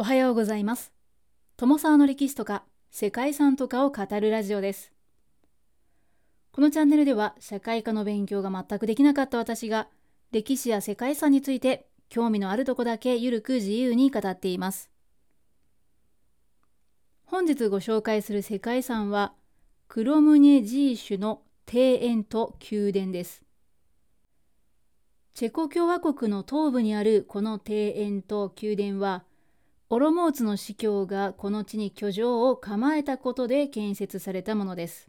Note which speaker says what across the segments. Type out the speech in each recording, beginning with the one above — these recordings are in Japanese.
Speaker 1: おはようございます。友沢の歴史とか世界遺産とかを語るラジオです。このチャンネルでは社会科の勉強が全くできなかった私が歴史や世界遺産について興味のあるとこだけゆるく自由に語っています。本日ご紹介する世界遺産はクロムニェジーシュの庭園と宮殿です。チェコ共和国の東部にあるこの庭園と宮殿はオロモーツの司教がこの地に居城を構えたことで建設されたものです。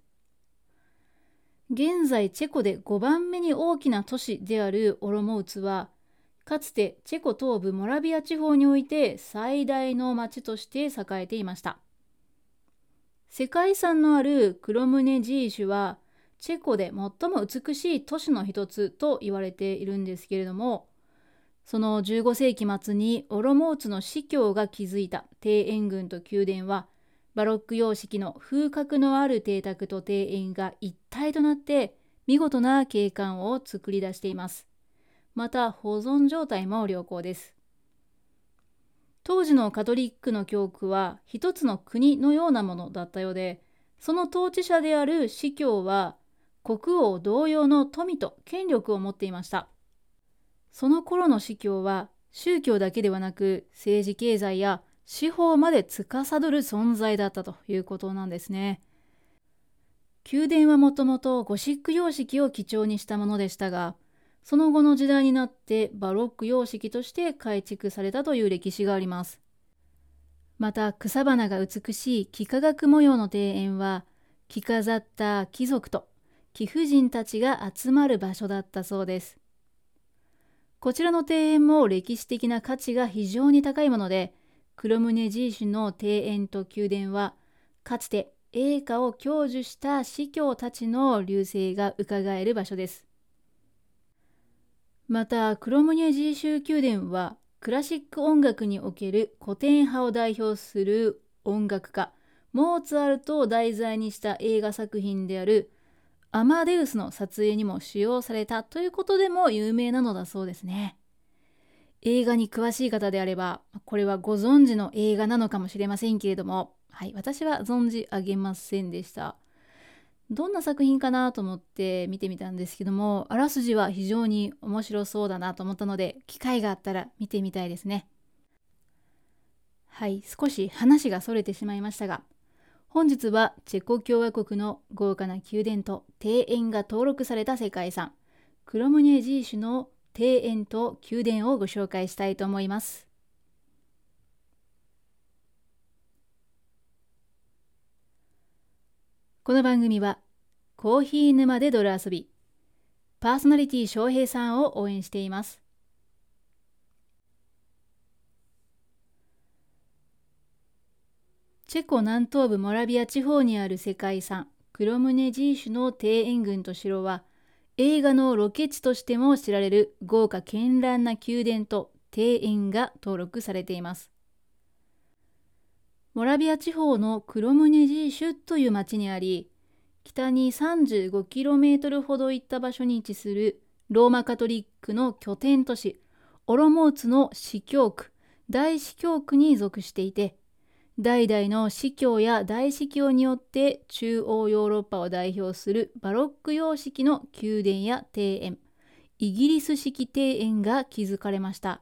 Speaker 1: 現在チェコで5番目に大きな都市であるオロモーツはかつてチェコ東部モラビア地方において最大の町として栄えていました。世界遺産のあるクロムネジーシュはチェコで最も美しい都市の一つと言われているんですけれどもその15世紀末にオロモーツの司教が築いた庭園群と宮殿はバロック様式の風格のある邸宅と庭園が一体となって見事な景観を作り出しています。また保存状態も良好です。当時のカトリックの教区は一つの国のようなものだったようでその統治者である司教は国王同様の富と権力を持っていました。その頃の司教は宗教だけではなく政治経済や司法まで司る存在だったということなんですね。宮殿はもともとゴシック様式を基調にしたものでしたがその後の時代になってバロック様式として改築されたという歴史があります。また草花が美しい幾何学模様の庭園は着飾った貴族と貴婦人たちが集まる場所だったそうです。こちらの庭園も歴史的な価値が非常に高いもので、クロムネジーシュの庭園と宮殿は、かつて栄華を享受した司教たちの流星が伺える場所です。また、クロムニェジーシュ宮殿は、クラシック音楽における古典派を代表する音楽家、モーツァルトを題材にした映画作品であるアマデウスの撮影にも使用されたということでも有名なのだそうですね。映画に詳しい方であれば、これはご存知の映画なのかもしれませんけれども、はい、私は存じ上げませんでした。どんな作品かなと思って見てみたんですけども、あらすじは非常に面白そうだなと思ったので、機会があったら見てみたいですね。はい、少し話がそれてしまいましたが、本日はチェコ共和国の豪華な宮殿と庭園が登録された世界遺産クロムニェジーシュの庭園と宮殿をご紹介したいと思います。この番組はコーヒー沼で泥遊びパーソナリティ翔平さんを応援しています。チェコ南東部モラビア地方にある世界遺産クロムネジーシュの庭園群と城は映画のロケ地としても知られる豪華絢爛な宮殿と庭園が登録されています。モラビア地方のクロムネジーシュという町にあり北に 35km ほど行った場所に位置するローマカトリックの拠点都市オロモーツの司教区大司教区に属していて代々の司教や大司教によって中央ヨーロッパを代表するバロック様式の宮殿や庭園イギリス式庭園が築かれました。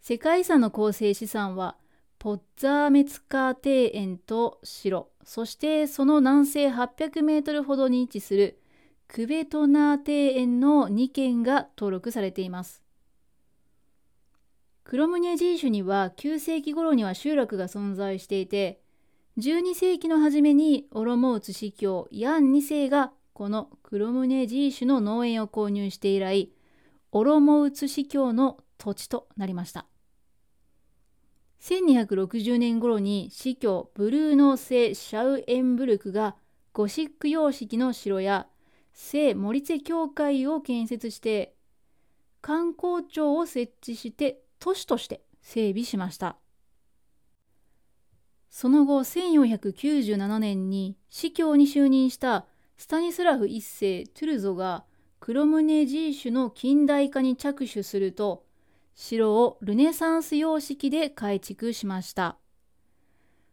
Speaker 1: 世界遺産の構成資産はポッツァーメツカー庭園と城そしてその南西800メートルほどに位置するクベトナー庭園の2軒が登録されています。クロムニェジーシュには9世紀頃には集落が存在していて12世紀の初めにオロモウツ司教ヤン2世がこのクロムネジーシュの農園を購入して以来オロモウツ司教の土地となりました。1260年頃に司教ブルーノー・聖シャウエンブルクがゴシック様式の城や聖モリツェ教会を建設して観光庁を設置して都市として整備しましたその後1497年に司教に就任したスタニスラフ一世トゥルゾがクロムネジーシュの近代化に着手すると城をルネサンス様式で改築しました。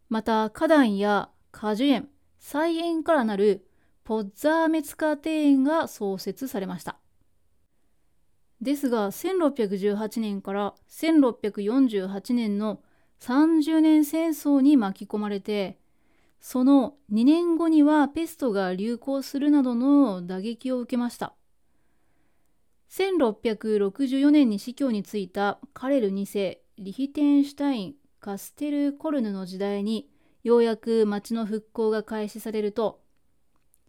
Speaker 1: また花壇や果樹園、菜園からなるポッザーメツカ庭園が創設されました。ですが1618年から1648年の30年戦争に巻き込まれてその2年後にはペストが流行するなどの打撃を受けました。1664年に死去に就いたカレル2世リヒテンシュタイン・カステル・コルヌの時代にようやく町の復興が開始されると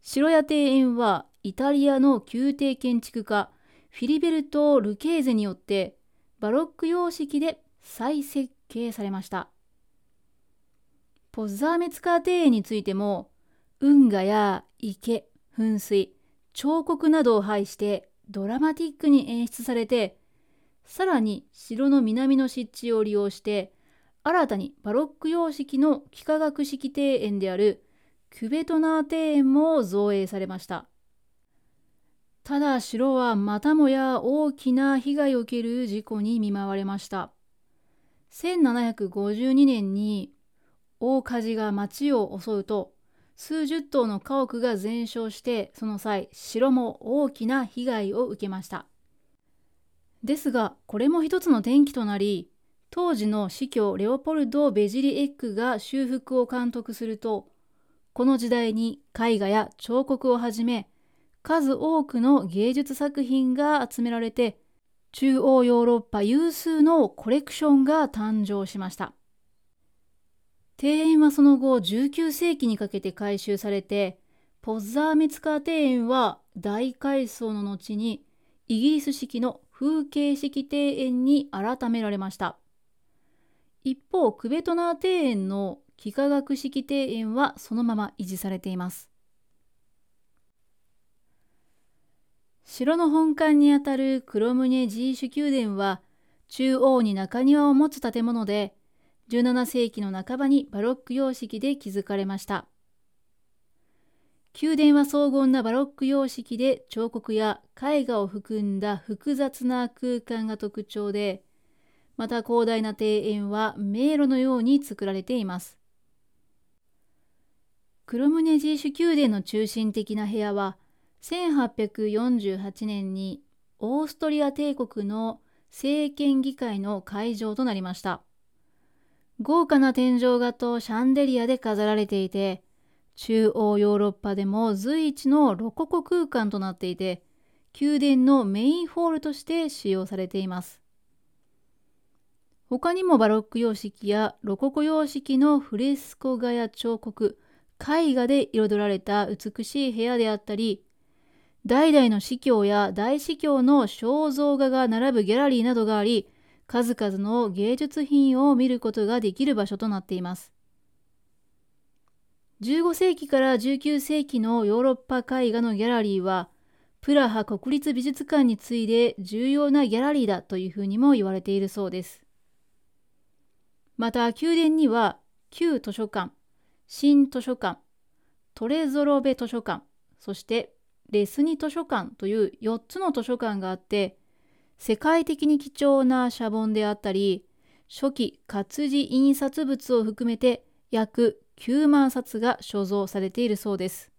Speaker 1: 城や庭園はイタリアの宮廷建築家フィリベルト・ルケーゼによってバロック様式で再設計されました。ポッザーメツカー庭園についても運河や池、噴水、彫刻などを配してドラマティックに演出されてさらに城の南の湿地を利用して新たにバロック様式の幾何学式庭園であるクベトナー庭園も造営されました。ただ城はまたもや大きな被害を受ける事故に見舞われました。1752年に大火事が町を襲うと数十棟の家屋が全焼してその際城も大きな被害を受けました。ですがこれも一つの転機となり当時の司教レオポルド・ベジリエックが修復を監督するとこの時代に絵画や彫刻をはじめ数多くの芸術作品が集められて中央ヨーロッパ有数のコレクションが誕生しました。庭園はその後19世紀にかけて改修されてポッザーメツカー庭園は大改装の後にイギリス式の風景式庭園に改められました。一方、クベトナー庭園の幾何学式庭園はそのまま維持されています。城の本館にあたるクロムニェジーシュ宮殿は中央に中庭を持つ建物で17世紀の半ばにバロック様式で築かれました。宮殿は荘厳なバロック様式で彫刻や絵画を含んだ複雑な空間が特徴でまた広大な庭園は迷路のように作られています。クロムネジーシュ宮殿の中心的な部屋は1848年にオーストリア帝国の政権議会の会場となりました。豪華な天井画とシャンデリアで飾られていて、中央ヨーロッパでも随一のロココ空間となっていて、宮殿のメインホールとして使用されています。他にもバロック様式やロココ様式のフレスコ画や彫刻、絵画で彩られた美しい部屋であったり、代々の司教や大司教の肖像画が並ぶギャラリーなどがあり、数々の芸術品を見ることができる場所となっています。15世紀から19世紀のヨーロッパ絵画のギャラリーは、プラハ国立美術館に次いで重要なギャラリーだというふうにも言われているそうです。また宮殿には旧図書館、新図書館、トレゾロベ図書館、そしてレスニ図書館という4つの図書館があって、世界的に貴重なシャボンであったり、初期活字印刷物を含めて約9万冊が所蔵されているそうです。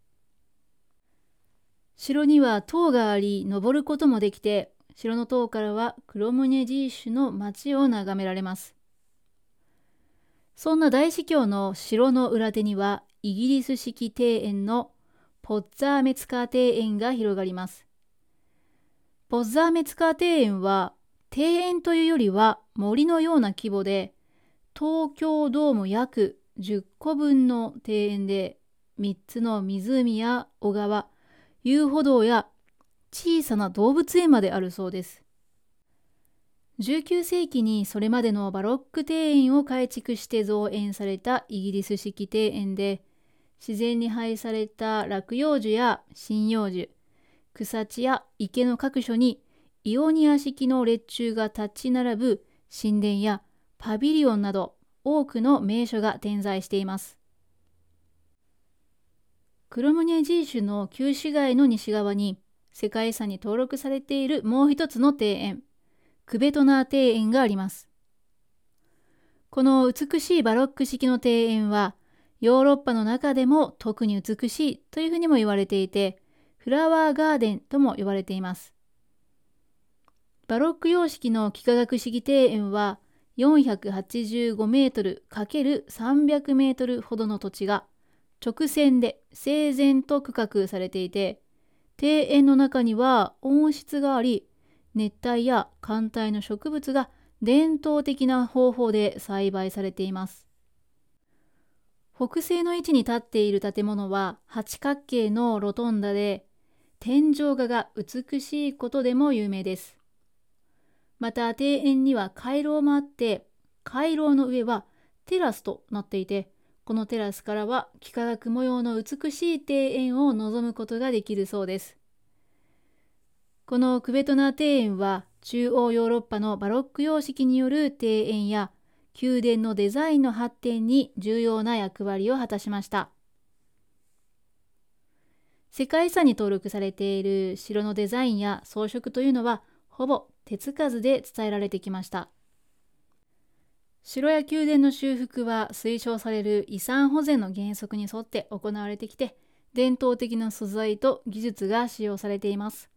Speaker 1: 城には塔があり、登ることもできて、城の塔からはクロムネジーシュの街を眺められます。そんな大司教の城の裏手にはイギリス式庭園のポッザーメツカー庭園が広がります。ポッザーメツカー庭園は庭園というよりは森のような規模で東京ドーム約10個分の庭園で3つの湖や小川、遊歩道や小さな動物園まであるそうです。19世紀にそれまでのバロック庭園を改築して造園されたイギリス式庭園で自然に配された落葉樹や針葉樹草地や池の各所にイオニア式の列柱が立ち並ぶ神殿やパビリオンなど多くの名所が点在しています。クロムニェジー州の旧市街の西側に世界遺産に登録されているもう一つの庭園クベトナー庭園があります。この美しいバロック式の庭園はヨーロッパの中でも特に美しいというふうにも言われていてフラワーガーデンとも呼ばれています。バロック様式の幾何学式庭園は485メートル ×300 メートルほどの土地が直線で整然と区画されていて庭園の中には温室があり熱帯や寒帯の植物が伝統的な方法で栽培されています北西の位置に立っている建物は八角形のロトンダで天井画が美しいことでも有名ですまた庭園には回廊もあって回廊の上はテラスとなっていてこのテラスからは幾何学模様の美しい庭園を望むことができるそうです。このクベトナ庭園は中央ヨーロッパのバロック様式による庭園や宮殿のデザインの発展に重要な役割を果たしました。世界遺産に登録されている城のデザインや装飾というのはほぼ手つかずで伝えられてきました。城や宮殿の修復は推奨される遺産保全の原則に沿って行われてきて、伝統的な素材と技術が使用されています。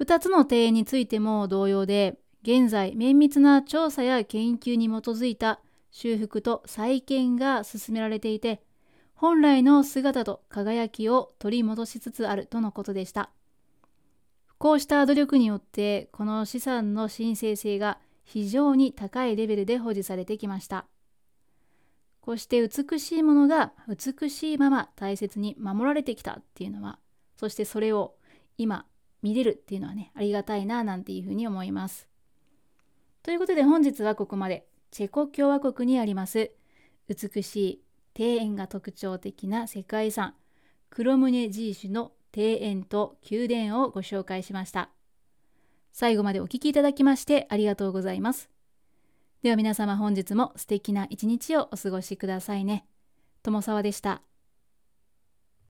Speaker 1: 2つの庭園についても同様で、現在綿密な調査や研究に基づいた修復と再建が進められていて、本来の姿と輝きを取り戻しつつあるとのことでした。こうした努力によって、この資産の神聖性が非常に高いレベルで保持されてきました。こうして美しいものが美しいまま大切に守られてきたっていうのは、そしてそれを今見れるっていうのはね、ありがたいななんていうふうに思います。ということで本日はここまで。チェコ共和国にあります美しい庭園が特徴的な世界遺産クロムネジーシュの庭園と宮殿をご紹介しました。最後までお聴きいただきましてありがとうございます。では皆様本日も素敵な一日をお過ごしくださいね。友沢でした。